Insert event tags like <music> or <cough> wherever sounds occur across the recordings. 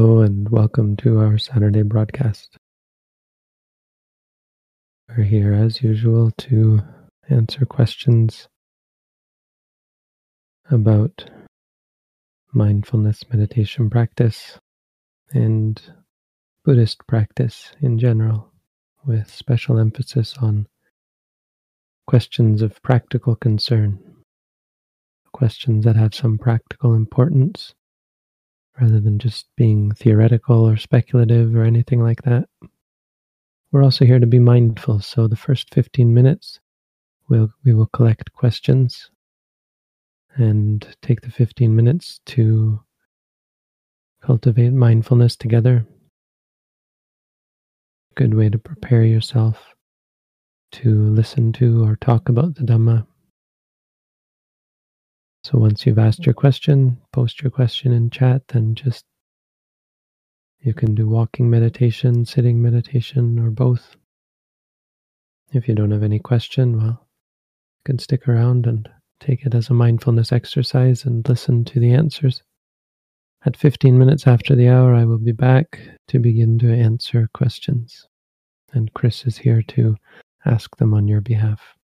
Hello, and welcome to our Saturday broadcast. We're here as usual to answer questions about mindfulness meditation practice and Buddhist practice in general, with special emphasis on questions of practical concern, questions that have some practical importance rather than just being theoretical or speculative or anything like that. We're also here to be mindful, so the first 15 minutes we'll, we will collect questions and take the 15 minutes to cultivate mindfulness together. Good way to prepare yourself to listen to or talk about the Dhamma. So once you've asked your question, post your question in chat, then just you can do walking meditation, sitting meditation, or both. If you don't have any question, well, you can stick around and take it as a mindfulness exercise and listen to the answers. At 15 minutes after the hour, I will be back to begin to answer questions. And Chris is here to ask them on your behalf.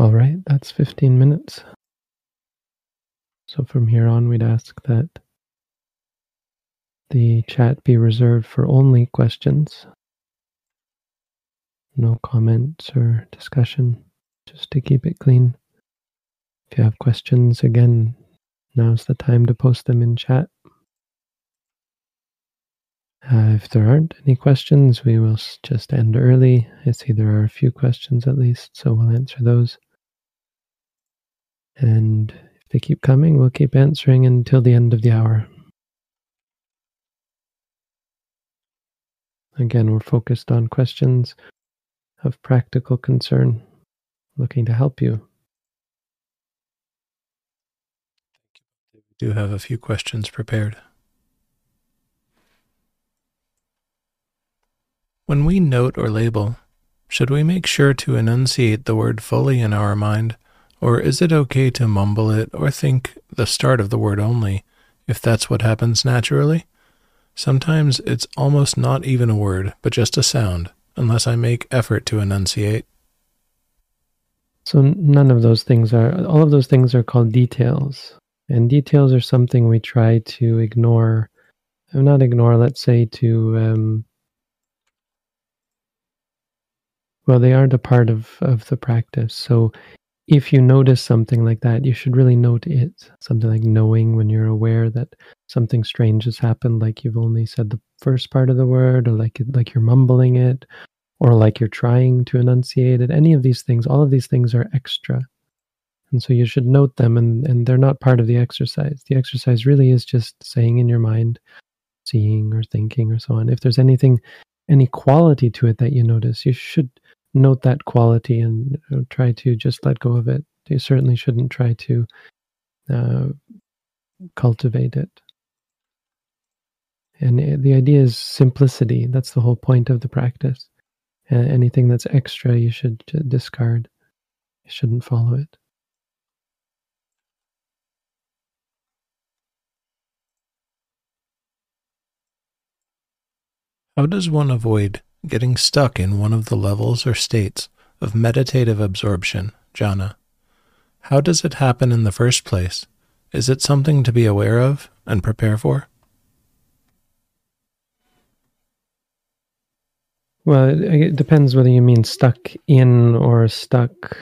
All right, that's 15 minutes. So from here on, we'd ask that the chat be reserved for only questions, no comments or discussion, just to keep it clean. If you have questions, again, now's the time to post them in chat. Uh, if there aren't any questions, we will just end early. I see there are a few questions at least, so we'll answer those. And if they keep coming, we'll keep answering until the end of the hour. Again, we're focused on questions of practical concern, looking to help you. We do have a few questions prepared. When we note or label, should we make sure to enunciate the word fully in our mind, or is it okay to mumble it or think the start of the word only, if that's what happens naturally? Sometimes it's almost not even a word, but just a sound, unless I make effort to enunciate. So none of those things are, all of those things are called details. And details are something we try to ignore, or not ignore, let's say to um, well, they aren't a part of, of the practice. So if you notice something like that, you should really note it. Something like knowing when you're aware that something strange has happened, like you've only said the first part of the word, or like like you're mumbling it, or like you're trying to enunciate it. Any of these things, all of these things are extra. And so you should note them and, and they're not part of the exercise. The exercise really is just saying in your mind, seeing or thinking or so on. If there's anything, any quality to it that you notice, you should note that quality and try to just let go of it. You certainly shouldn't try to uh, cultivate it. And the idea is simplicity. That's the whole point of the practice. Uh, anything that's extra, you should discard. You shouldn't follow it. How does one avoid getting stuck in one of the levels or states of meditative absorption, jhana. How does it happen in the first place? Is it something to be aware of and prepare for? Well, it depends whether you mean stuck in or stuck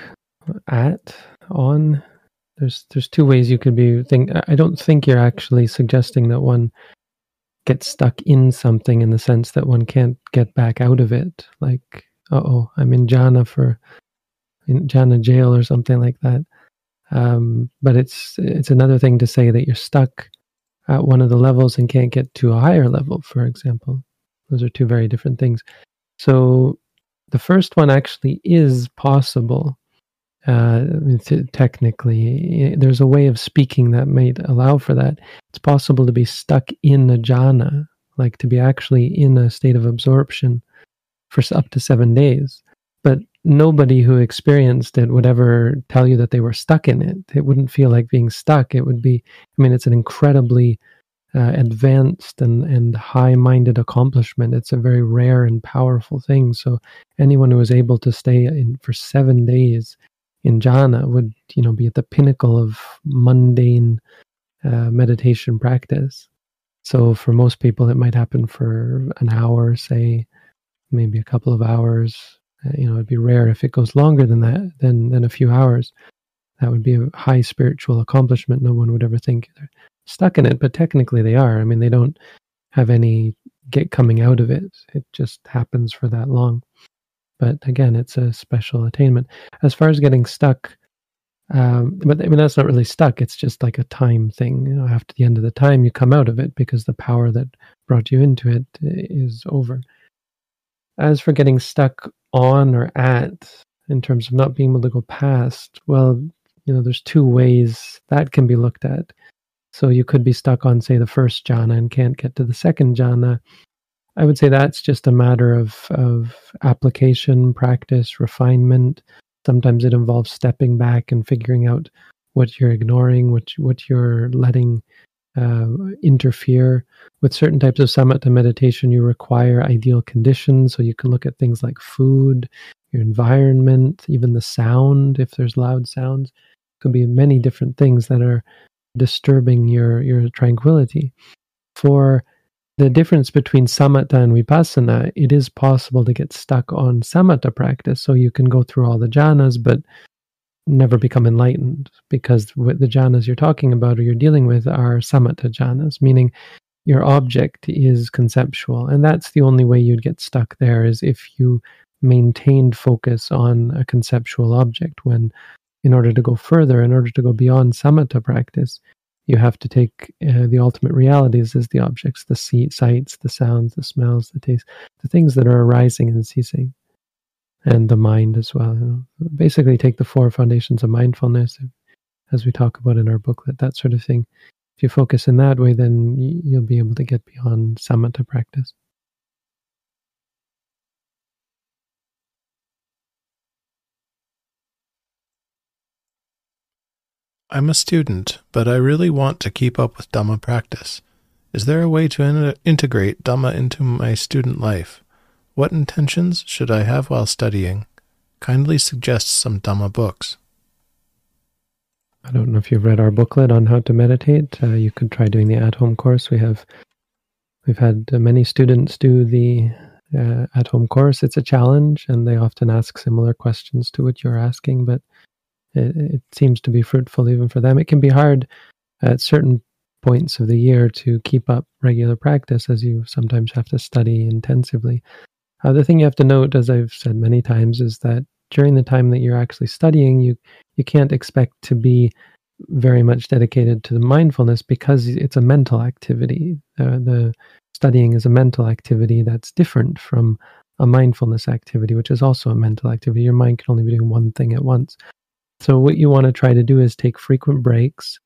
at on. There's there's two ways you could be think. I don't think you're actually suggesting that one get stuck in something in the sense that one can't get back out of it. Like, oh, I'm in jhana for in jhana jail or something like that. Um, but it's it's another thing to say that you're stuck at one of the levels and can't get to a higher level, for example. Those are two very different things. So the first one actually is possible uh, technically, there's a way of speaking that might allow for that. It's possible to be stuck in a jhana, like to be actually in a state of absorption for up to seven days. But nobody who experienced it would ever tell you that they were stuck in it. It wouldn't feel like being stuck. It would be, I mean, it's an incredibly uh, advanced and, and high minded accomplishment. It's a very rare and powerful thing. So, anyone who is able to stay in for seven days in jhana would you know be at the pinnacle of mundane uh, meditation practice. So for most people it might happen for an hour say maybe a couple of hours. Uh, you know it'd be rare if it goes longer than that than than a few hours. That would be a high spiritual accomplishment. No one would ever think they're stuck in it but technically they are. I mean they don't have any get coming out of it. It just happens for that long but again, it's a special attainment. As far as getting stuck, um, but I mean that's not really stuck. It's just like a time thing. You know, after the end of the time, you come out of it because the power that brought you into it is over. As for getting stuck on or at, in terms of not being able to go past, well, you know, there's two ways that can be looked at. So you could be stuck on, say, the first jhana and can't get to the second jhana, I would say that's just a matter of of application, practice, refinement. Sometimes it involves stepping back and figuring out what you're ignoring, what what you're letting uh, interfere with certain types of samatha meditation. You require ideal conditions, so you can look at things like food, your environment, even the sound. If there's loud sounds, it could be many different things that are disturbing your your tranquility. For the difference between samatha and vipassana, it is possible to get stuck on samatha practice. So you can go through all the jhanas, but never become enlightened because the jhanas you're talking about or you're dealing with are samatha jhanas, meaning your object is conceptual. And that's the only way you'd get stuck there is if you maintained focus on a conceptual object when in order to go further, in order to go beyond samatha practice, you have to take uh, the ultimate realities as the objects, the see- sights, the sounds, the smells, the taste, the things that are arising and ceasing, and the mind as well. You know? Basically, take the four foundations of mindfulness, as we talk about in our booklet, that sort of thing. If you focus in that way, then you'll be able to get beyond samatha practice. I'm a student, but I really want to keep up with Dhamma practice. Is there a way to in- integrate Dhamma into my student life? What intentions should I have while studying? Kindly suggest some Dhamma books. I don't know if you've read our booklet on how to meditate. Uh, you could try doing the at-home course. We have we've had many students do the uh, at-home course. It's a challenge, and they often ask similar questions to what you're asking, but it, it seems to be fruitful even for them. It can be hard at certain points of the year to keep up regular practice as you sometimes have to study intensively. Uh, the thing you have to note, as I've said many times, is that during the time that you're actually studying, you you can't expect to be very much dedicated to the mindfulness because it's a mental activity. Uh, the studying is a mental activity that's different from a mindfulness activity, which is also a mental activity. Your mind can only be doing one thing at once. So, what you want to try to do is take frequent breaks.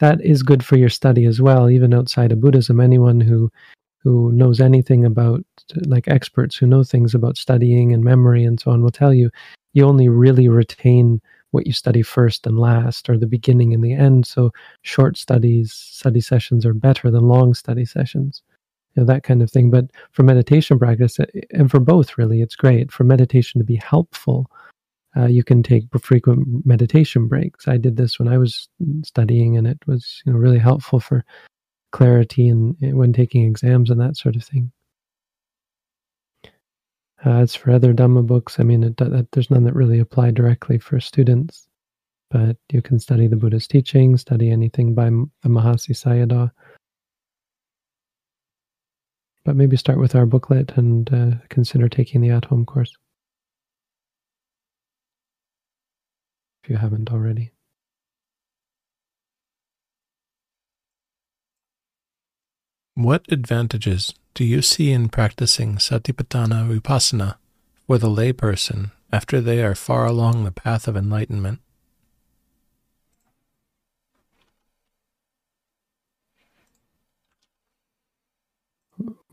That is good for your study as well, even outside of Buddhism. Anyone who who knows anything about, like experts who know things about studying and memory and so on, will tell you you only really retain what you study first and last, or the beginning and the end. So, short studies, study sessions are better than long study sessions. You know, that kind of thing. But for meditation practice, eh, and for both, really, it's great. For meditation to be helpful, uh, you can take frequent meditation breaks. I did this when I was studying, and it was you know really helpful for clarity and when taking exams and that sort of thing. Uh, as for other Dhamma books, I mean, it, that, there's none that really apply directly for students, but you can study the Buddha's teaching, study anything by the Mahasi Sayadaw. But maybe start with our booklet and uh, consider taking the at home course. You haven't already. What advantages do you see in practicing Satipatthana Vipassana for the layperson after they are far along the path of enlightenment?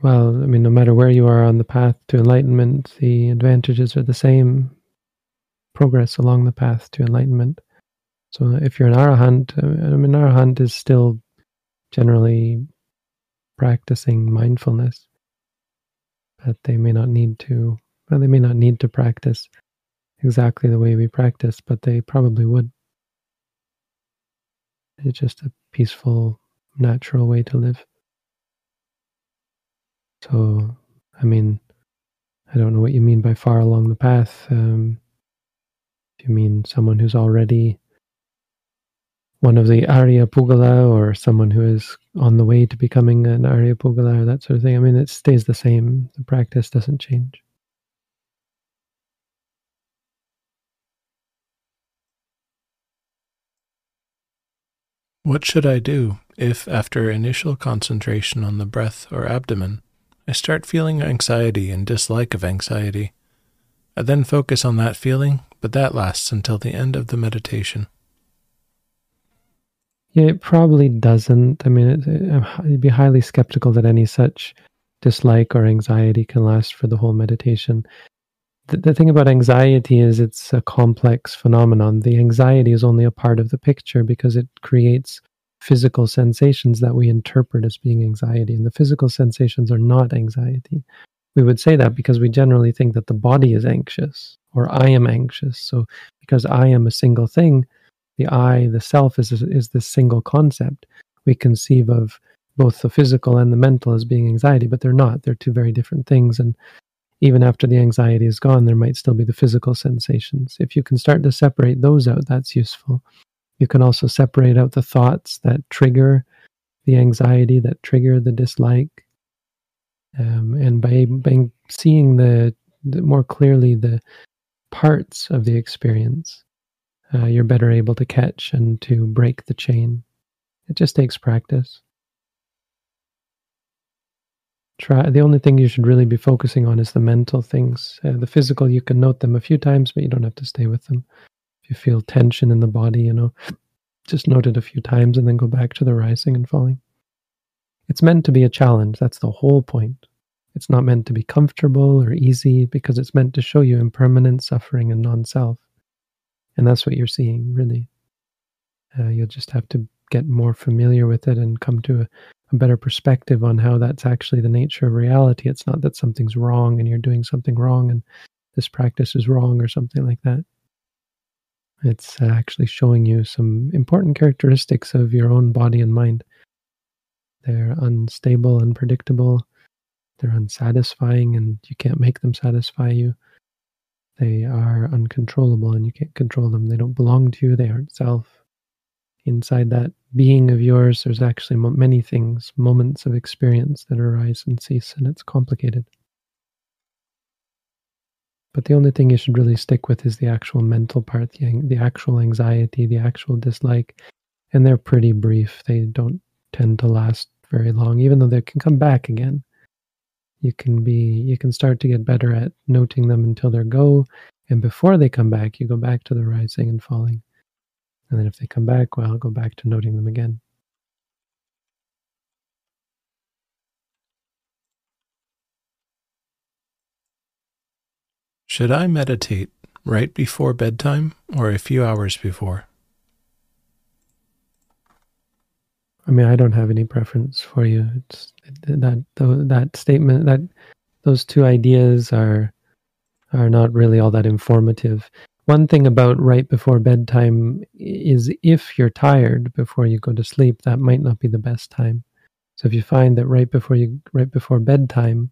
Well, I mean, no matter where you are on the path to enlightenment, the advantages are the same progress along the path to enlightenment. So if you're an arahant, uh, I mean, arahant is still generally practicing mindfulness, but they may not need to. Well, they may not need to practice exactly the way we practice, but they probably would. It's just a peaceful, natural way to live. So, I mean, I don't know what you mean by far along the path. Um, you mean someone who's already one of the Arya Puggala or someone who is on the way to becoming an Arya Puggala or that sort of thing? I mean, it stays the same. The practice doesn't change. What should I do if, after initial concentration on the breath or abdomen, I start feeling anxiety and dislike of anxiety? I then focus on that feeling but that lasts until the end of the meditation. Yeah, it probably doesn't. I mean, it, would be highly skeptical that any such dislike or anxiety can last for the whole meditation. The, the thing about anxiety is it's a complex phenomenon. The anxiety is only a part of the picture because it creates physical sensations that we interpret as being anxiety. And the physical sensations are not anxiety. We would say that because we generally think that the body is anxious or I am anxious. So because I am a single thing, the I, the self, is, is this single concept. We conceive of both the physical and the mental as being anxiety, but they're not. They're two very different things. And even after the anxiety is gone, there might still be the physical sensations. If you can start to separate those out, that's useful. You can also separate out the thoughts that trigger the anxiety, that trigger the dislike. Um, and by, by seeing the, the, more clearly the parts of the experience, uh, you're better able to catch and to break the chain. It just takes practice. Try the only thing you should really be focusing on is the mental things. Uh, the physical, you can note them a few times, but you don't have to stay with them. If you feel tension in the body, you know, just note it a few times and then go back to the rising and falling. It's meant to be a challenge. That's the whole point. It's not meant to be comfortable or easy because it's meant to show you impermanent suffering and non self. And that's what you're seeing, really. Uh, you'll just have to get more familiar with it and come to a, a better perspective on how that's actually the nature of reality. It's not that something's wrong and you're doing something wrong and this practice is wrong or something like that. It's actually showing you some important characteristics of your own body and mind. They're unstable, unpredictable, they're unsatisfying and you can't make them satisfy you. They are uncontrollable and you can't control them. They don't belong to you, they aren't self. Inside that being of yours, there's actually many things, moments of experience that arise and cease, and it's complicated. But the only thing you should really stick with is the actual mental part, the, the actual anxiety, the actual dislike. And they're pretty brief. They don't tend to last very long, even though they can come back again you can be you can start to get better at noting them until they're go. And before they come back you go back to the rising and falling. And then if they come back well go back to noting them again. Should i meditate right before bedtime or a few hours before I mean, I don't have any preference for you. It's that that statement that those two ideas are are not really all that informative. One thing about right before bedtime is if you're tired before you go to sleep, that might not be the best time. So if you find that right before you right before bedtime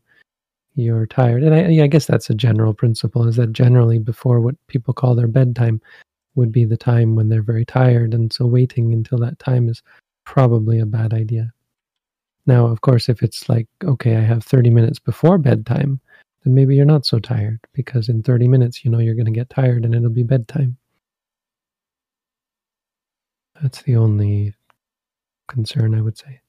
you're tired, and I, I guess that's a general principle, is that generally before what people call their bedtime would be the time when they're very tired, and so waiting until that time is probably a bad idea. Now, of course, if it's like, okay, I have 30 minutes before bedtime, then maybe you're not so tired because in 30 minutes, you know, you're going to get tired and it'll be bedtime. That's the only concern I would say.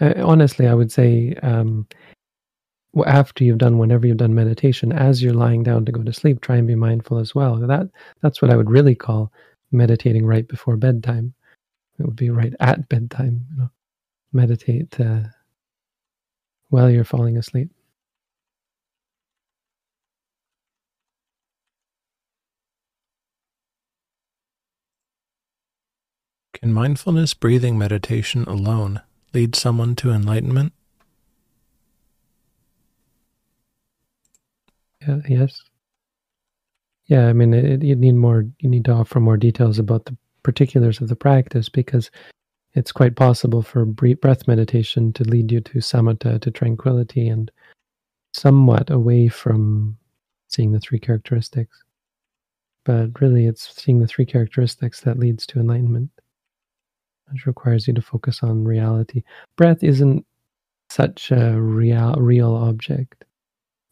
Uh, honestly, I would say um, after you've done whenever you've done meditation as you're lying down to go to sleep try and be mindful as well. That that's what i would really call meditating right before bedtime. It would be right at bedtime you know. Meditate uh, while you're falling asleep. Can mindfulness breathing meditation alone lead someone to enlightenment Yeah, yes. Yeah, I mean, it, you need more. You need to offer more details about the particulars of the practice because it's quite possible for breath meditation to lead you to samatha, to tranquility, and somewhat away from seeing the three characteristics. But really, it's seeing the three characteristics that leads to enlightenment, which requires you to focus on reality. Breath isn't such a real, real object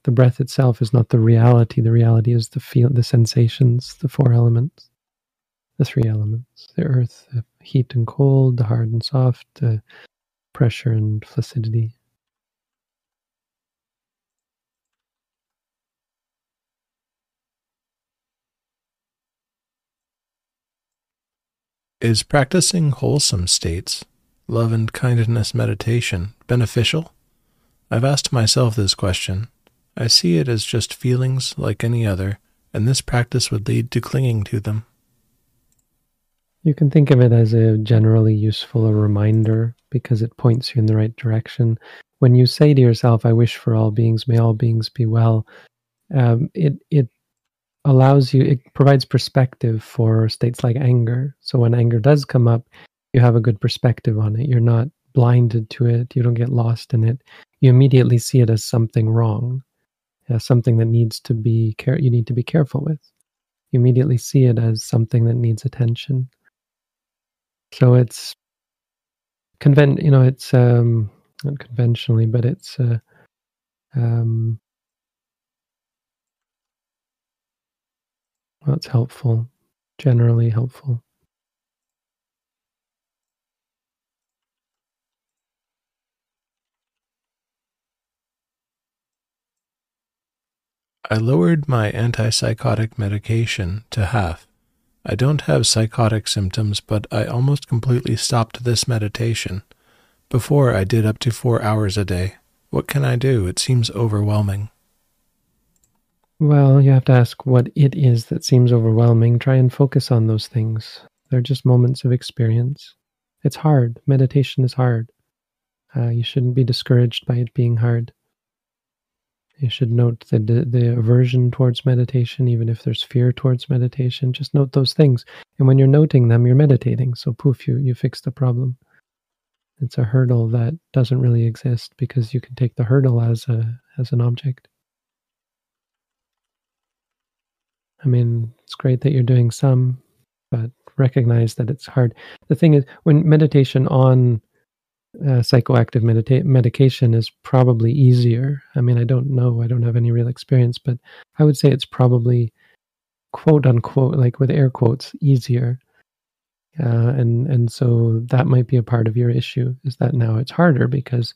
the breath itself is not the reality. The reality is the feel, the sensations, the four elements, the three elements: the earth, the heat and cold, the hard and soft, the pressure and flaccidity. Is practicing wholesome states, love and kindness meditation, beneficial? I've asked myself this question I see it as just feelings like any other, and this practice would lead to clinging to them. You can think of it as a generally useful reminder because it points you in the right direction. When you say to yourself, I wish for all beings, may all beings be well, um, it, it allows you, it provides perspective for states like anger. So when anger does come up, you have a good perspective on it. You're not blinded to it, you don't get lost in it. You immediately see it as something wrong, as something that needs to be care you need to be careful with. You immediately see it as something that needs attention. So it's convent, you know, it's um, not conventionally, but it's uh, um, well, it's helpful, generally helpful. I lowered my antipsychotic medication to half I don't have psychotic symptoms, but I almost completely stopped this meditation. Before, I did up to four hours a day. What can I do? It seems overwhelming. Well, you have to ask what it is that seems overwhelming. Try and focus on those things. They're just moments of experience. It's hard. Meditation is hard. Uh, you shouldn't be discouraged by it being hard. You should note the, the aversion towards meditation, even if there's fear towards meditation. Just note those things. And when you're noting them, you're meditating. So poof, you, you fix the problem. It's a hurdle that doesn't really exist because you can take the hurdle as a as an object. I mean, it's great that you're doing some, but recognize that it's hard. The thing is, when meditation on uh, psychoactive medita- medication is probably easier. I mean, I don't know, I don't have any real experience, but I would say it's probably quote unquote, like with air quotes, easier. Uh, and and so that might be a part of your issue is that now it's harder because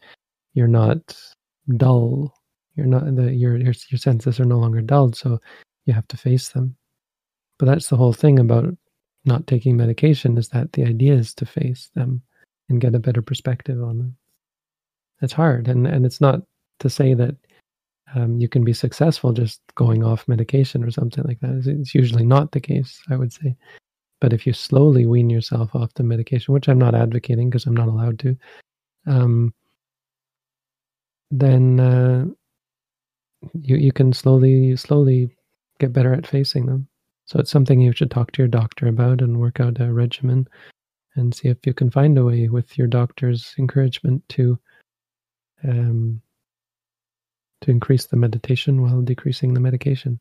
you're not dull. You're not the your your your senses are no longer dulled, so you have to face them. But that's the whole thing about not taking medication is that the idea is to face them and get a better perspective on them. It's hard, and and it's not to say that um, you can be successful just going off medication or something like that. It's usually not the case, I would say. But if you slowly wean yourself off the medication, which I'm not advocating because I'm not allowed to, um, then uh, you you can slowly you slowly get better at facing them. So it's something you should talk to your doctor about and work out a regimen and see if you can find a way with your doctor's encouragement to um, to increase the meditation while decreasing the medication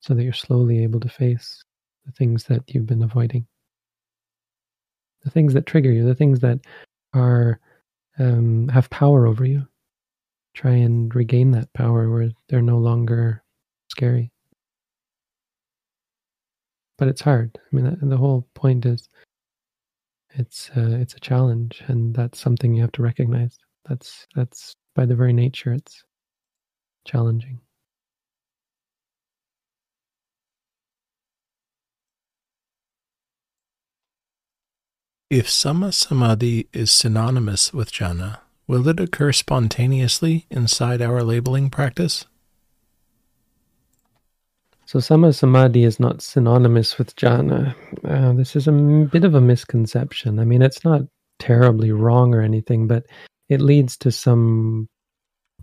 so that you're slowly able to face the things that you've been avoiding. The things that trigger you the things that are um, have power over you. Try and regain that power where they're no longer scary. But it's hard. I mean the whole point is it's it's a challenge, and that's something you have to recognize. That's that's by the very nature, it's challenging. If Samma Samadhi is synonymous with jhana, will it occur spontaneously inside our labeling practice? So Samma Samadhi is not synonymous with jhana. Uh, this is a bit of a misconception. I mean, it's not terribly wrong or anything, but it leads to some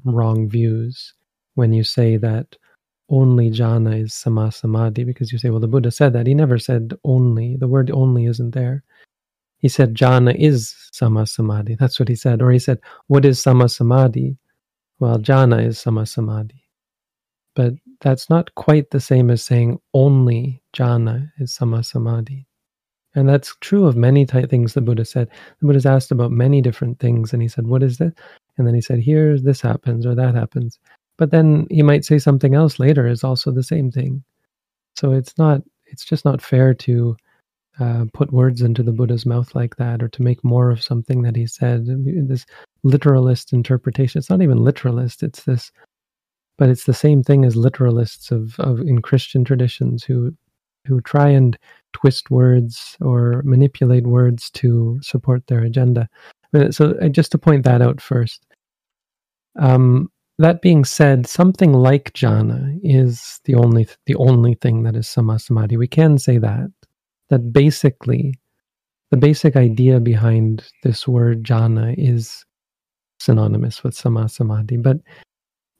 wrong views when you say that only jhana is Samma Samadhi, because you say, well, the Buddha said that. He never said only. The word only isn't there. He said jhana is Samma Samadhi. That's what he said. Or he said, what is Samma Samadhi? Well, jhana is Samma Samadhi. But that's not quite the same as saying only jhana is samma samadhi. And that's true of many things the Buddha said. The Buddha's asked about many different things, and he said, What is this? And then he said, Here, this happens or that happens. But then he might say something else later is also the same thing. So it's not, it's just not fair to uh, put words into the Buddha's mouth like that or to make more of something that he said. This literalist interpretation, it's not even literalist, it's this but it's the same thing as literalists of, of in Christian traditions who who try and twist words or manipulate words to support their agenda. So just to point that out first, um, that being said, something like jhana is the only the only thing that is samma samadhi. We can say that that basically the basic idea behind this word jhana is synonymous with samma samadhi, but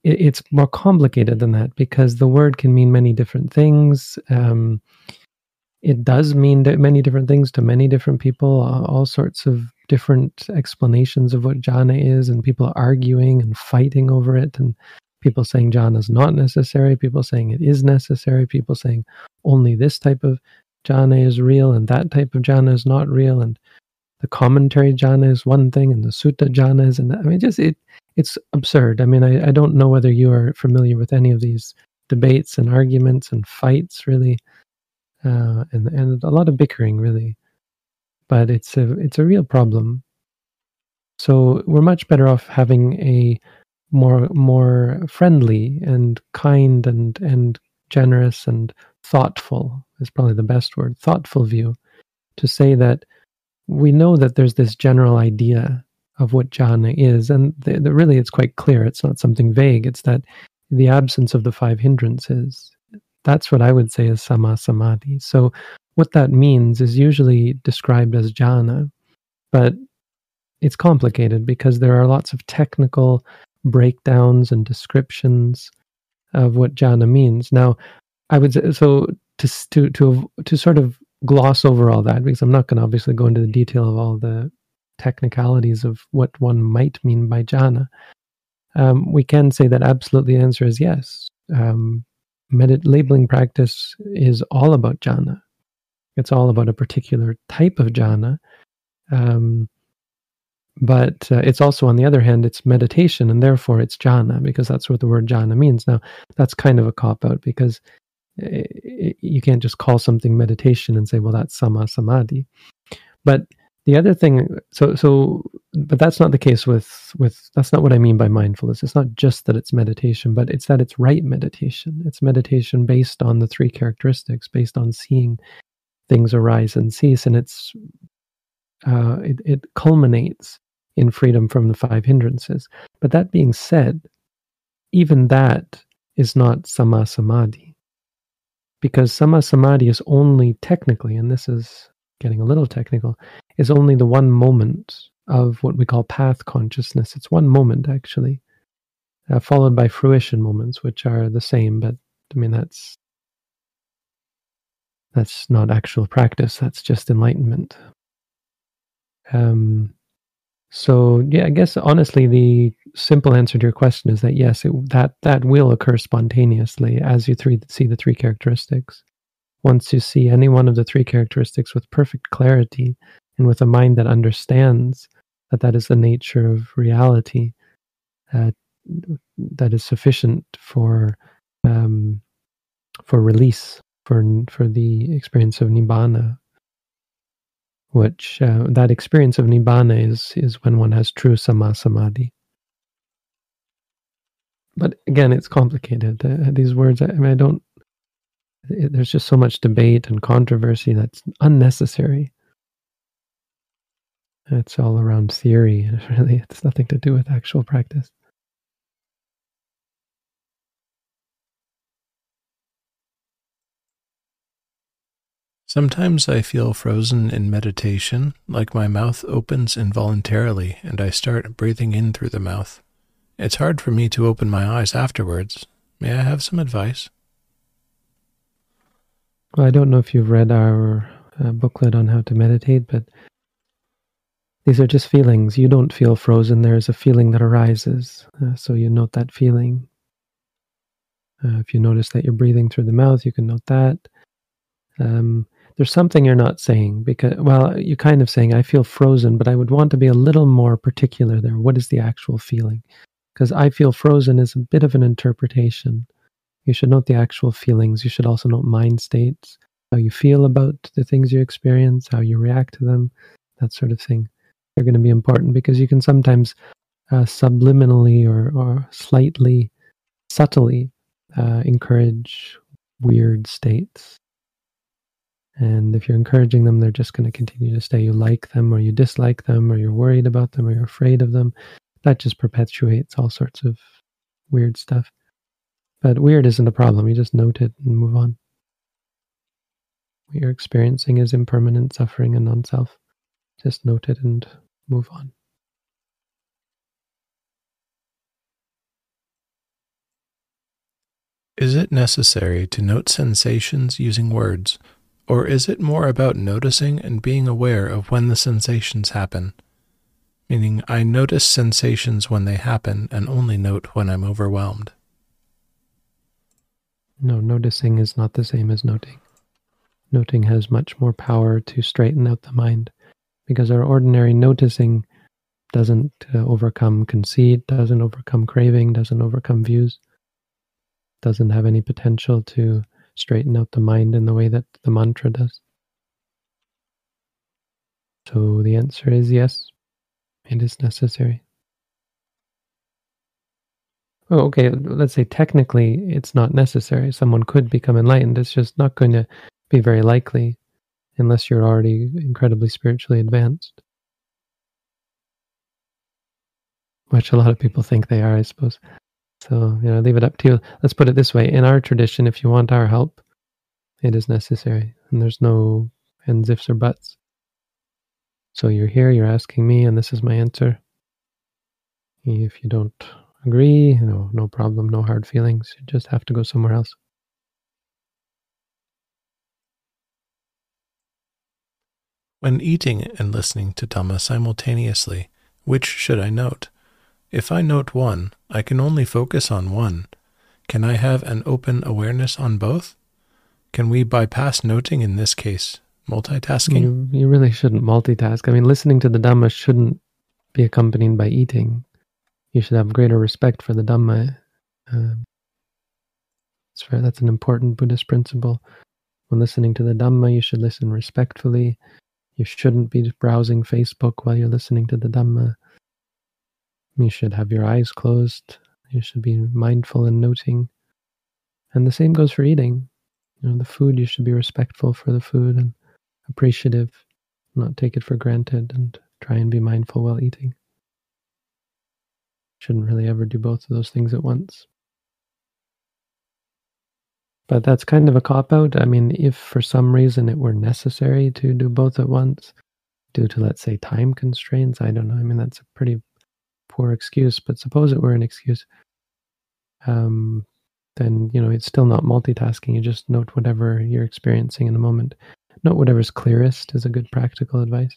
it, it's more complicated than that because the word can mean many different things. Um, it does mean many different things to many different people, all sorts of different explanations of what jhana is, and people arguing and fighting over it, and people saying jhana is not necessary, people saying it is necessary, people saying only this type of jhana is real and that type of jhana is not real, and the commentary jhana is one thing and the sutta jhana is another. I mean, just it it's absurd. I mean, I, I don't know whether you are familiar with any of these debates and arguments and fights, really, uh, and and a lot of bickering, really but it's a it's a real problem. So we're much better off having a more more friendly and kind and and generous and thoughtful is probably the best word thoughtful view to say that we know that there's this general idea of what jhana is. And the, the, really it's quite clear. It's not something vague. It's that the absence of the five hindrances that's what i would say is samma samadhi. So what that means is usually described as jhana, but it's complicated because there are lots of technical breakdowns and descriptions of what jhana means. Now, I would say so to to to to sort of gloss over all that because I'm not going to obviously go into the detail of all the technicalities of what one might mean by jhana. Um, we can say that absolutely the answer is yes. Um, medit- labeling practice is all about jhana. It's all about a particular type of jhana. Um, but uh, it's also, on the other hand, it's meditation, and therefore it's jhana, because that's what the word jhana means. Now, that's kind of a cop out because it, it, you can't just call something meditation and say, well, that's samma samadhi. But the other thing, so so, but that's not the case with with that's not what I mean by mindfulness. It's not just that it's meditation, but it's that it's right meditation. It's meditation based on the three characteristics, based on seeing things arise and cease, and it's uh, it, it culminates in freedom from the five hindrances. But that being said, even that is not samma samadhi, because samma samadhi is only technically, and this is getting a little technical, is only the one moment of what we call path consciousness. It's one moment actually, uh, followed by fruition moments, which are the same, but I mean that's that's not actual practice, that's just enlightenment. Um, so yeah, I guess honestly, the simple answer to your question is that yes, it, that that will occur spontaneously as you three, see the three characteristics. Once you see any one of the three characteristics with perfect clarity and with a mind that understands that that is the nature of reality, uh, that is sufficient for um, for release for for the experience of nibbana which uh, that experience of nibbana is is when one has true samma samadhi but again it's complicated. Uh, these words I, mean i don't it, there's just so much debate and controversy that's unnecessary it's all around theory <laughs> and really it's nothing to do with actual practice Sometimes I feel frozen in meditation, like my mouth opens involuntarily and I start breathing in through the mouth. It's hard for me to open my eyes afterwards. May I have some advice? Well, I don't know if you've read our uh, booklet on how to meditate, but these are just feelings. You don't feel frozen. There is a feeling that arises. Uh, so you note that feeling. Uh, if you notice that you're breathing through the mouth, you can note that. Um, there's something you're not saying because well you're kind of saying i feel frozen but i would want to be a little more particular there what is the actual feeling because i feel frozen is a bit of an interpretation you should note the actual feelings you should also note mind states how you feel about the things you experience how you react to them that sort of thing they're going to be important because you can sometimes uh, subliminally or, or slightly subtly uh, encourage weird states and if you're encouraging them, they're just going to continue to stay. You like them, or you dislike them, or you're worried about them, or you're afraid of them. That just perpetuates all sorts of weird stuff. But weird isn't a problem. You just note it and move on. What you're experiencing is impermanent suffering and non self. Just note it and move on. Is it necessary to note sensations using words, or is it more about noticing and being aware of when the sensations happen? Meaning, I notice sensations when they happen and only note when I'm overwhelmed. No, noticing is not the same as noting. Noting has much more power to straighten out the mind because our ordinary noticing doesn't uh, overcome conceit, doesn't overcome craving, doesn't overcome views, doesn't have any potential to straighten out the mind in the way that the mantra does. So the answer is yes, it is necessary. Oh, okay, let's say technically it's not necessary. Someone could become enlightened. It's just not going to be very likely unless you're already incredibly spiritually advanced. Which a lot of people think they are, I suppose. So, you know, leave it up to you. Let's put it this way in our tradition, if you want our help, it is necessary. And there's no ands, ifs, or buts. So you're here, you're asking me, and this is my answer. If you don't agree, you know, no problem, no hard feelings. You just have to go somewhere else. When eating and listening to Dhamma simultaneously, which should I note? If I note one, I can only focus on one. Can I have an open awareness on both? Can we bypass noting in this case? Multitasking? You, you really shouldn't multitask. I mean, listening to the Dhamma shouldn't be accompanied by eating you should have greater respect for the Dhamma. Um, that's, fair. that's an important Buddhist principle. When listening to the Dhamma, you should listen respectfully. You shouldn't be browsing Facebook while you're listening to the Dhamma. You should have your eyes closed. You should be mindful and noting. And the same goes for eating. You know, the food, you should be respectful for the food and appreciative, not take it for granted, and try and be mindful while eating. Shouldn't really ever do both of those things at once. But that's kind of a cop out. I mean, if for some reason it were necessary to do both at once, due to, let's say, time constraints, I don't know. I mean, that's a pretty poor excuse, but suppose it were an excuse, um, then, you know, it's still not multitasking. You just note whatever you're experiencing in a moment. Note whatever's clearest is a good practical advice.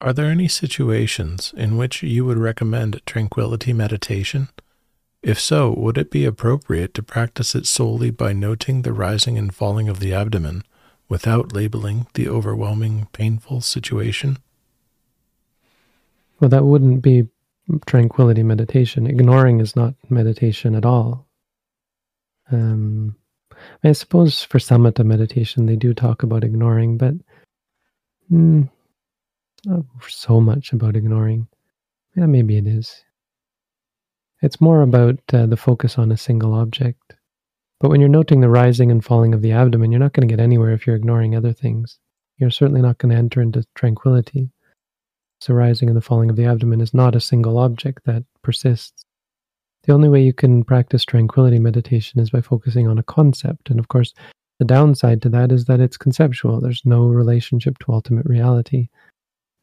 Are there any situations in which you would recommend tranquility meditation? If so, would it be appropriate to practice it solely by noting the rising and falling of the abdomen without labeling the overwhelming, painful situation? Well, that wouldn't be tranquility meditation. Ignoring is not meditation at all. Um, I suppose for samatha meditation, they do talk about ignoring, but mm, so much about ignoring. Yeah, maybe it is. It's more about uh, the focus on a single object. But when you're noting the rising and falling of the abdomen, you're not going to get anywhere if you're ignoring other things. You're certainly not going to enter into tranquility. So, rising and the falling of the abdomen is not a single object that persists. The only way you can practice tranquility meditation is by focusing on a concept. And of course, the downside to that is that it's conceptual. There's no relationship to ultimate reality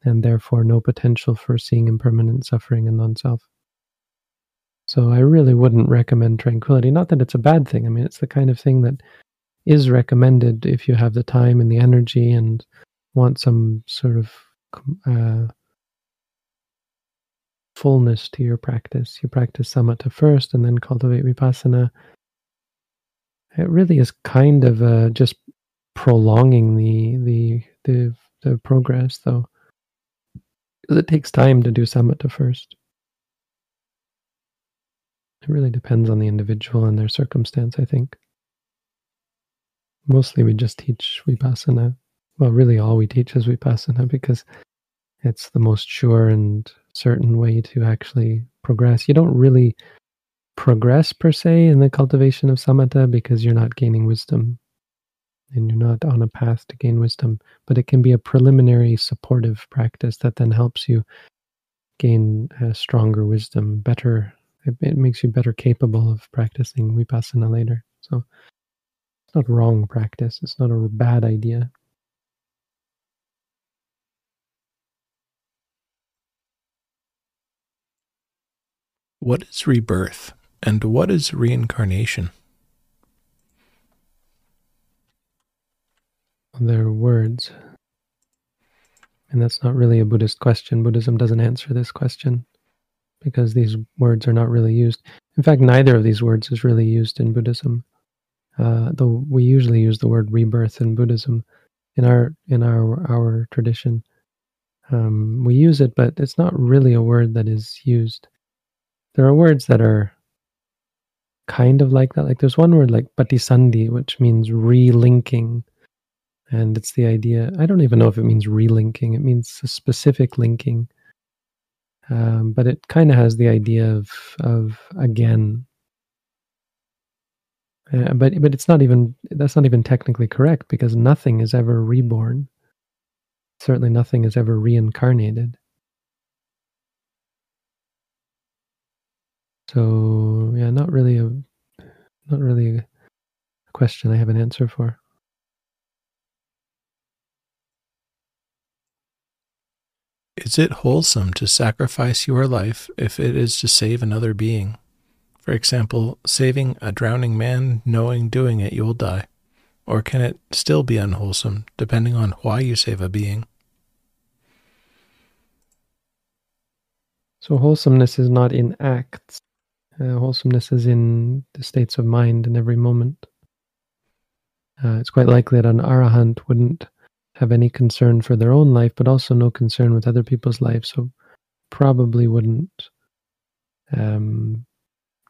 and therefore no potential for seeing impermanent suffering and non self. So I really wouldn't recommend tranquility. Not that it's a bad thing. I mean, it's the kind of thing that is recommended if you have the time and the energy and want some sort of uh, fullness to your practice. You practice samatha first and then cultivate vipassana. It really is kind of uh, just prolonging the the the, the progress, though because it takes time to do samatha first. It really depends on the individual and their circumstance, I think. Mostly we just teach vipassana. Well, really all we teach is vipassana because it's the most sure and certain way to actually progress. You don't really progress per se in the cultivation of samatha because you're not gaining wisdom. And you're not on a path to gain wisdom, but it can be a preliminary supportive practice that then helps you gain a stronger wisdom, better. It, it makes you better capable of practicing vipassana later. So it's not wrong practice. It's not a bad idea. What is rebirth and what is reincarnation? They're words. And that's not really a Buddhist question. Buddhism doesn't answer this question because these words are not really used. In fact, neither of these words is really used in Buddhism. Uh, though we usually use the word rebirth in Buddhism, in our in our our tradition, um, we use it, but it's not really a word that is used. There are words that are kind of like that. Like there's one word like patisandhi, which means relinking and it's the idea i don't even know if it means relinking it means a specific linking. Um, but it kind of has the idea of of again. Uh, but but it's not even that's not even technically correct because nothing is ever reborn. Certainly nothing is ever reincarnated. So yeah not really a not really a question i have an answer for Is it wholesome to sacrifice your life if it is to save another being? For example, saving a drowning man knowing doing it you'll die. Or can it still be unwholesome, depending on why you save a being? So, wholesomeness is not in acts, uh, wholesomeness is in the states of mind in every moment. Uh, it's quite likely that an arahant wouldn't have any concern for their own life, but also no concern with other people's lives. So probably wouldn't um,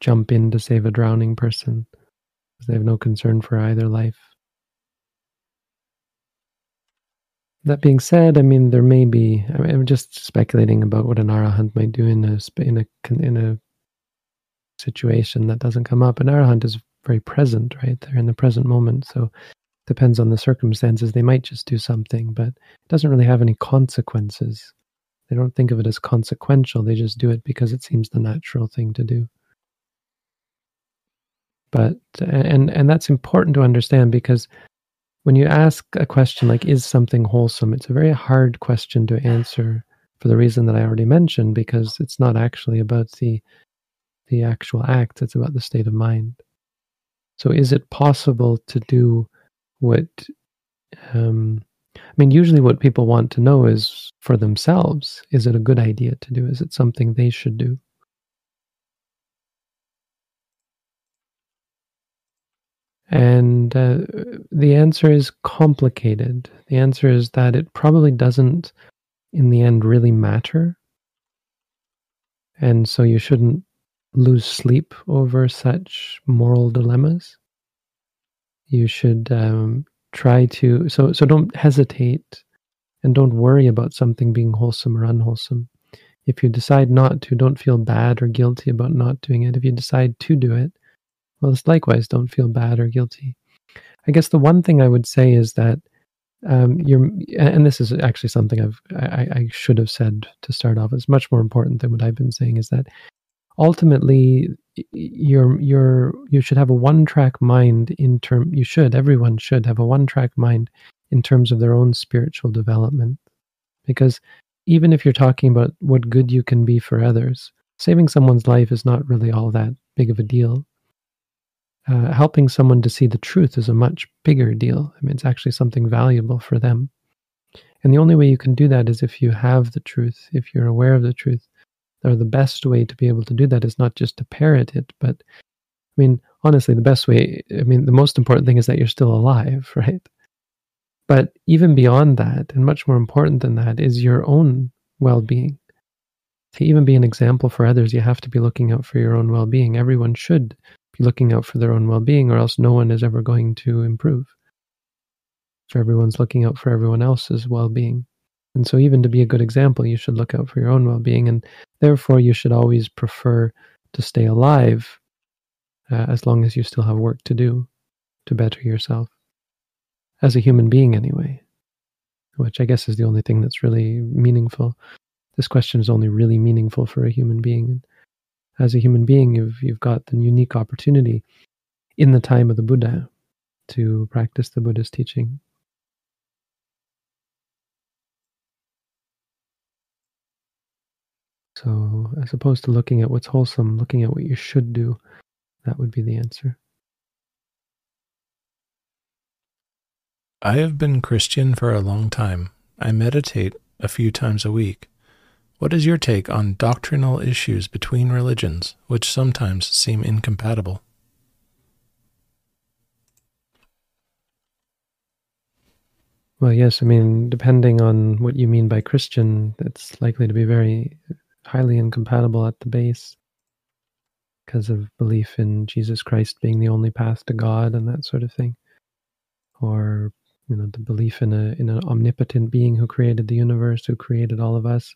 jump in to save a drowning person because they have no concern for either life. That being said, I mean there may be. I am just speculating about what an arahant might do in a in a in a situation that doesn't come up. An arahant is very present, right? They're in the present moment, so depends on the circumstances. They might just do something, but it doesn't really have any consequences. They don't think of it as consequential. They just do it because it seems the natural thing to do. But and and that's important to understand because when you ask a question like is something wholesome, it's a very hard question to answer for the reason that I already mentioned because it's not actually about the the actual act, it's about the state of mind. So is it possible to do what um, I mean, usually what people want to know is for themselves is it a good idea to do? Is it something they should do? And uh, the answer is complicated. The answer is that it probably doesn't, in the end, really matter. And so you shouldn't lose sleep over such moral dilemmas you should um, try to so so don't hesitate and don't worry about something being wholesome or unwholesome. If you decide not to don't feel bad or guilty about not doing it. If you decide to do it well it's likewise don't feel bad or guilty. I guess the one thing i would say is that um, you're and this is actually something i've I, I should have said to start off it's much more important than what i've been saying is that ultimately you're you're you should have a one track mind in term you should everyone should have a one track mind in terms of their own spiritual development. Because even if you're talking about what good you can be for others saving someone's life is not really all that big of a deal. Uh, helping someone to see the truth is a much bigger deal. I mean it's actually something valuable for them. And the only way you can do that is if you have the truth if you're aware of the truth or the best way to be able to do that is not just to parrot it, but I mean, honestly, the best way, I mean, the most important thing is that you're still alive, <laughs> right? But even beyond that, and much more important than that, is your own well being. To even be an example for others, you have to be looking out for your own well being. Everyone should be looking out for their own well being, or else no one is ever going to improve. If everyone's looking out for everyone else's well being. And so, even to be a good example, you should look out for your own well being. And therefore, you should always prefer to stay alive uh, as long as you still have work to do to better yourself. as a human being anyway, which I guess is the only thing that's really meaningful. This question is only really meaningful for a human being. As a human being, you've, you've got the unique opportunity in the time of the Buddha to practice the Buddha's teaching. So, as opposed to looking at what's wholesome, looking at what you should do, that would be the answer. I have been Christian for a long time. I meditate a few times a week. What is your take on doctrinal issues between religions, which sometimes seem incompatible? Well, yes, I mean, depending on what you mean by Christian, it's likely to be very highly incompatible at the base because of belief in Jesus Christ being the only path to God and that sort of thing. Or, you know, the belief in a in an omnipotent being who created the universe, who created all of us.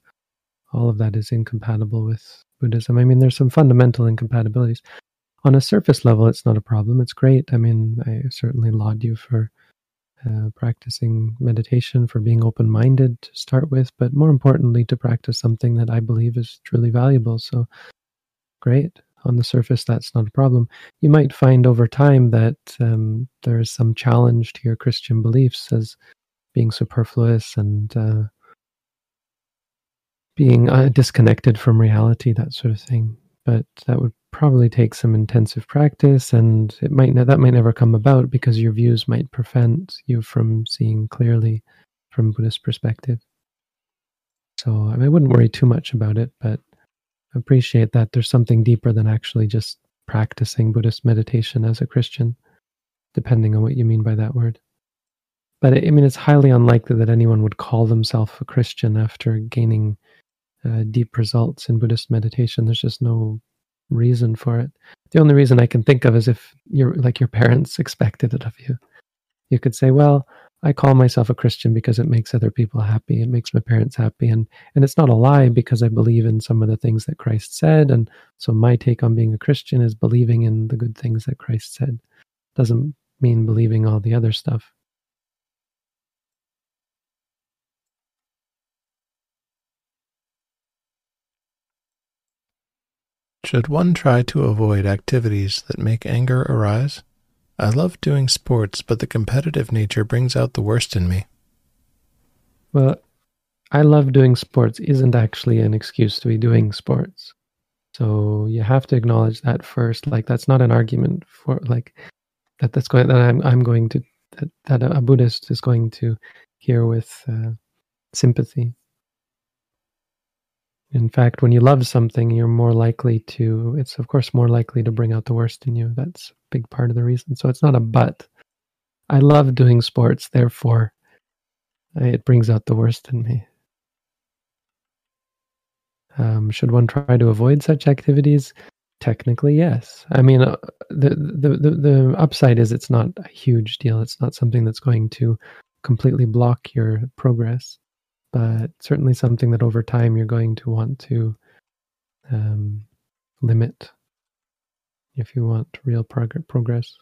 All of that is incompatible with Buddhism. I mean, there's some fundamental incompatibilities. On a surface level, it's not a problem. It's great. I mean, I certainly laud you for uh, practicing meditation, for being open minded to start with, but more importantly, to practice something that I believe is truly valuable. So, great. On the surface, that's not a problem. You might find over time that um, there is some challenge to your Christian beliefs as being superfluous and uh, being uh, disconnected from reality, that sort of thing. But that would probably take some intensive practice, and it might that might never come about because your views might prevent you from seeing clearly from Buddhist perspective. So I, mean, I wouldn't worry too much about it, but appreciate that there's something deeper than actually just practicing Buddhist meditation as a Christian, depending on what you mean by that word. But I mean, it's highly unlikely that anyone would call themselves a Christian after gaining uh, deep results in Buddhist meditation. There's just no reason for it. The only reason I can think of is if you're like your parents expected it of you. You could say, well, I call myself a Christian because it makes other people happy. It makes my parents happy. And, and it's not a lie because I believe in some of the things that Christ said. And so my take on being a Christian is believing in the good things that Christ said. Doesn't mean believing all the other stuff. Should one try to avoid activities that make anger arise? I love doing sports, but the competitive nature brings out the worst in me. Well, I love doing sports isn't actually an excuse to be doing sports. So you have to acknowledge that first. Like that's not an argument for like that. That's going that I'm I'm going to that, that a Buddhist is going to hear with uh, sympathy. In fact, when you love something, you're more likely to, it's of course more likely to bring out the worst in you. That's a big part of the reason. So it's not a but. I love doing sports, therefore, it brings out the worst in me. Um, should one try to avoid such activities? Technically, yes. I mean, uh, the, the, the the upside is it's not a huge deal. It's not something that's going to completely block your progress but certainly something that over time you're going to want to um, limit if you want real prog- progress.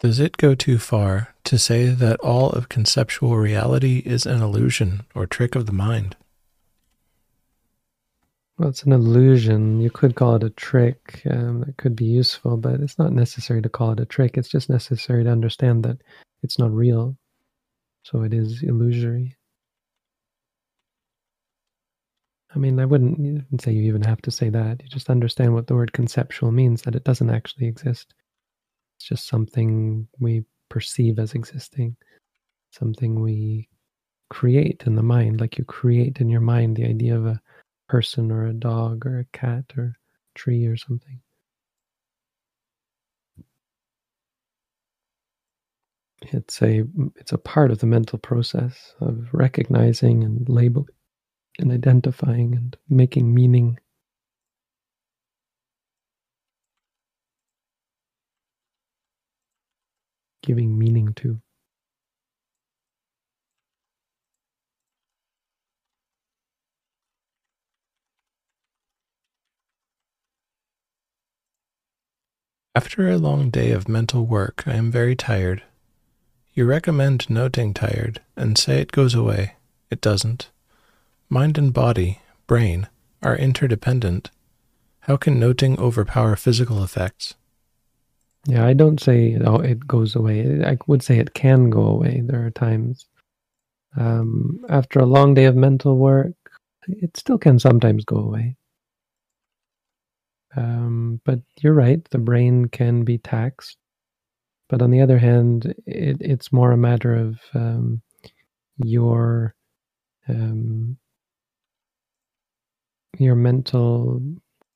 Does it go too far to say that all of conceptual reality is an illusion or trick of the mind? Well, it's an illusion. You could call it a trick. Um, that could be useful, but it's not necessary to call it a trick. It's just necessary to understand that it's not real. So it is illusory. I mean, I wouldn't say you even have to say that. You just understand what the word conceptual means, that it doesn't actually exist. It's just something we perceive as existing, something we create in the mind, like you create in your mind the idea of a person or a dog or a cat or a tree or something. It's a it's a part of the mental process of recognizing and labeling and identifying and making meaning giving meaning to. After a long day of mental work, I am very tired. You recommend noting tired and say it goes away. It doesn't. Mind and body, brain, are interdependent. How can noting overpower physical effects? Yeah, I don't say oh, it goes away. I would say it can go away. There are times. Um, after a long day of mental work, it still can sometimes go away. Um, but you're right, the brain can be taxed. But on the other hand, it, it's more a matter of um, your um, your mental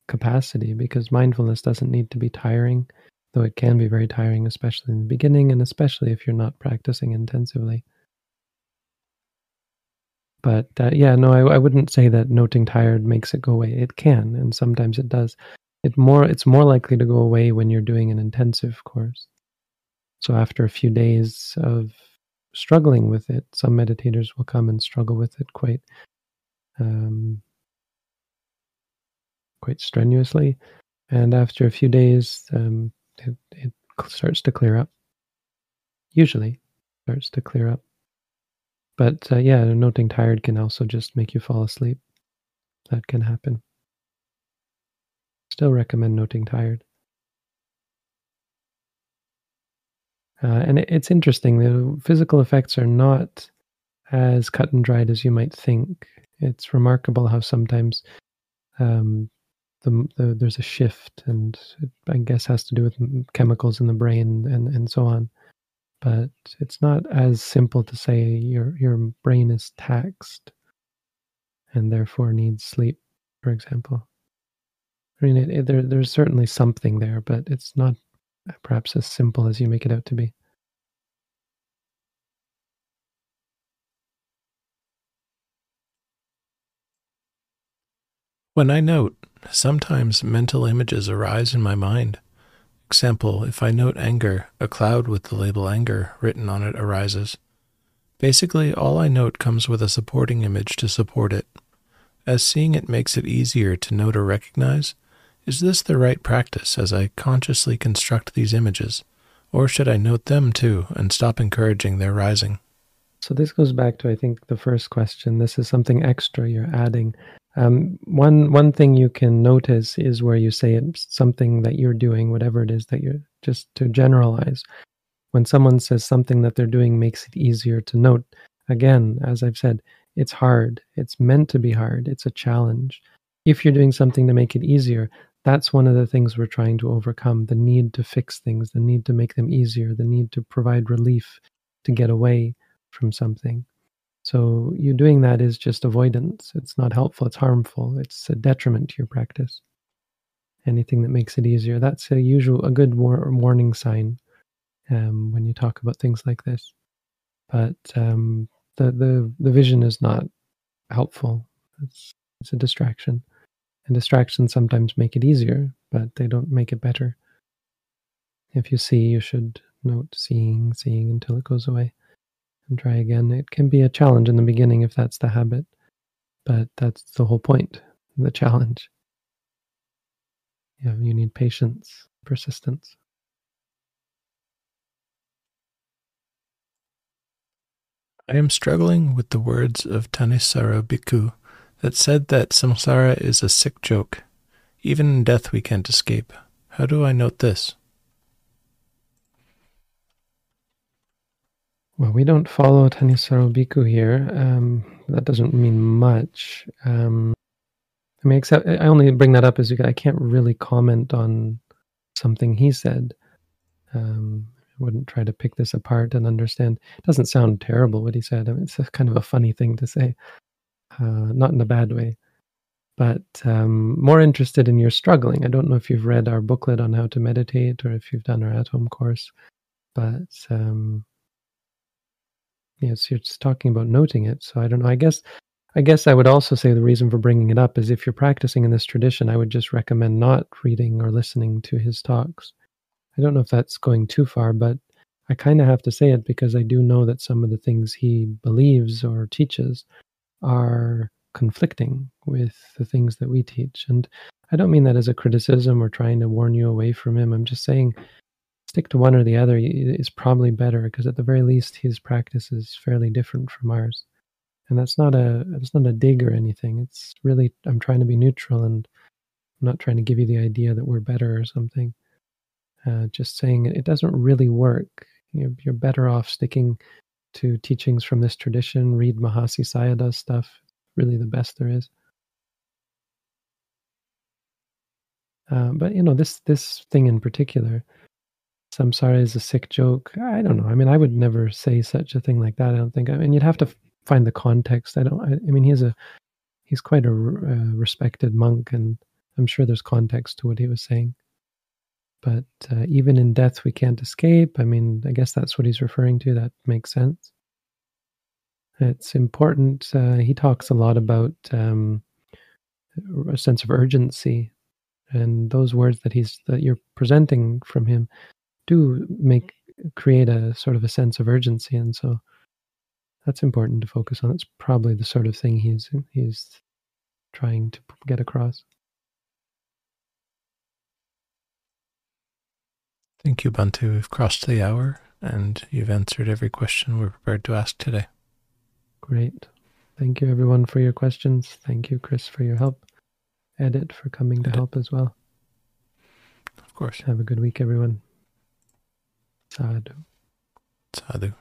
capacity because mindfulness doesn't need to be tiring, though it can be very tiring, especially in the beginning and especially if you're not practicing intensively. But uh, yeah, no, I, I wouldn't say that noting tired makes it go away. It can, and sometimes it does. It more it's more likely to go away when you're doing an intensive course. So after a few days of struggling with it, some meditators will come and struggle with it quite um, quite strenuously, and after a few days, um, it, it starts to clear up. Usually, starts to clear up. But uh, yeah, noting tired can also just make you fall asleep. That can happen. Still recommend noting tired. Uh, and it, it's interesting, the physical effects are not as cut and dried as you might think. It's remarkable how sometimes um, the, the, there's a shift, and it, I guess has to do with chemicals in the brain and, and so on. But it's not as simple to say your your brain is taxed and therefore needs sleep, for example. I mean, it, it, there, there's certainly something there, but it's not perhaps as simple as you make it out to be. When I note, sometimes mental images arise in my mind. Example, if I note anger, a cloud with the label anger written on it arises. Basically, all I note comes with a supporting image to support it. As seeing it makes it easier to note or recognize, is this the right practice as I consciously construct these images? Or should I note them too and stop encouraging their rising? So, this goes back to, I think, the first question. This is something extra you're adding. Um, one one thing you can notice is where you say it's something that you're doing, whatever it is that you're just to generalize. When someone says something that they're doing makes it easier to note, again, as I've said, it's hard. It's meant to be hard. It's a challenge. If you're doing something to make it easier, that's one of the things we're trying to overcome the need to fix things, the need to make them easier, the need to provide relief to get away from something. So you doing that is just avoidance. It's not helpful, it's harmful, it's a detriment to your practice. Anything that makes it easier. That's a usual a good war, warning sign um, when you talk about things like this. But um, the, the the vision is not helpful. It's it's a distraction. And distractions sometimes make it easier, but they don't make it better. If you see, you should note seeing, seeing until it goes away and try again. It can be a challenge in the beginning if that's the habit, but that's the whole point the <laughs> challenge. Yeah, you need patience, persistence. I am struggling with the words of Thanissaro Bhikkhu that said that samsara is a sick joke. Even in death we can't escape. How do I note this? Well, we don't follow Thanissaro Bhikkhu here. Um, that doesn't mean much. Um, I mean, except I only bring that up as I can't really comment on something he said. Um, I wouldn't try to pick this apart and understand. It doesn't sound terrible what he said. I mean, it's kind of a funny thing to say uh, not in a bad way, but um, more interested in your struggling. I don't know if you've read our booklet on how to meditate or if you've done our at home course, but um, yes, you're just talking about noting it. So I don't know. I guess I guess I would also say the reason for bringing it up is if you're practicing in this tradition, I would just recommend not reading or listening to his talks. I don't know if that's going too far, but I kind of have to say it because I do know that some of the things he believes or teaches are conflicting with the things that we teach. And I don't mean that as a criticism or trying to warn you away from him. I'm just saying stick to one or the other is probably better because at the very least his practice is fairly different from ours. And that's not a that's not a dig or anything. It's really I'm trying to be neutral and I'm not trying to give you the idea that we're better or something. Uh, just saying it, doesn't really work. You're, you're better off sticking to teachings from this tradition. Read Mahasi Sayadaw's stuff. Really the best there is. Uh, but you know this this thing in particular, samsara is a sick joke. I don't know. I mean, I would never say such a thing like that. I don't think. I mean, you'd have to find the context. I don't. I, I mean, he's a he's quite a, a, respected monk, and I'm sure there's context to what he was saying. But uh, even in death, we can't escape. I mean, I guess that's what he's referring to. That makes sense. It's important. Uh, he talks a lot about um, a sense of urgency, and those words that he's that you're presenting from him do make create a sort of a sense of urgency and so that's important to focus on. It's probably the sort of thing he's he's trying to get across. Thank you Bhante we've crossed the hour and you've answered every question we're prepared to ask today. Great. Thank you everyone for your questions. Thank you chris for your help. Edit for coming to help as well. Of course. Have a good week everyone Sadhu. Sadhu.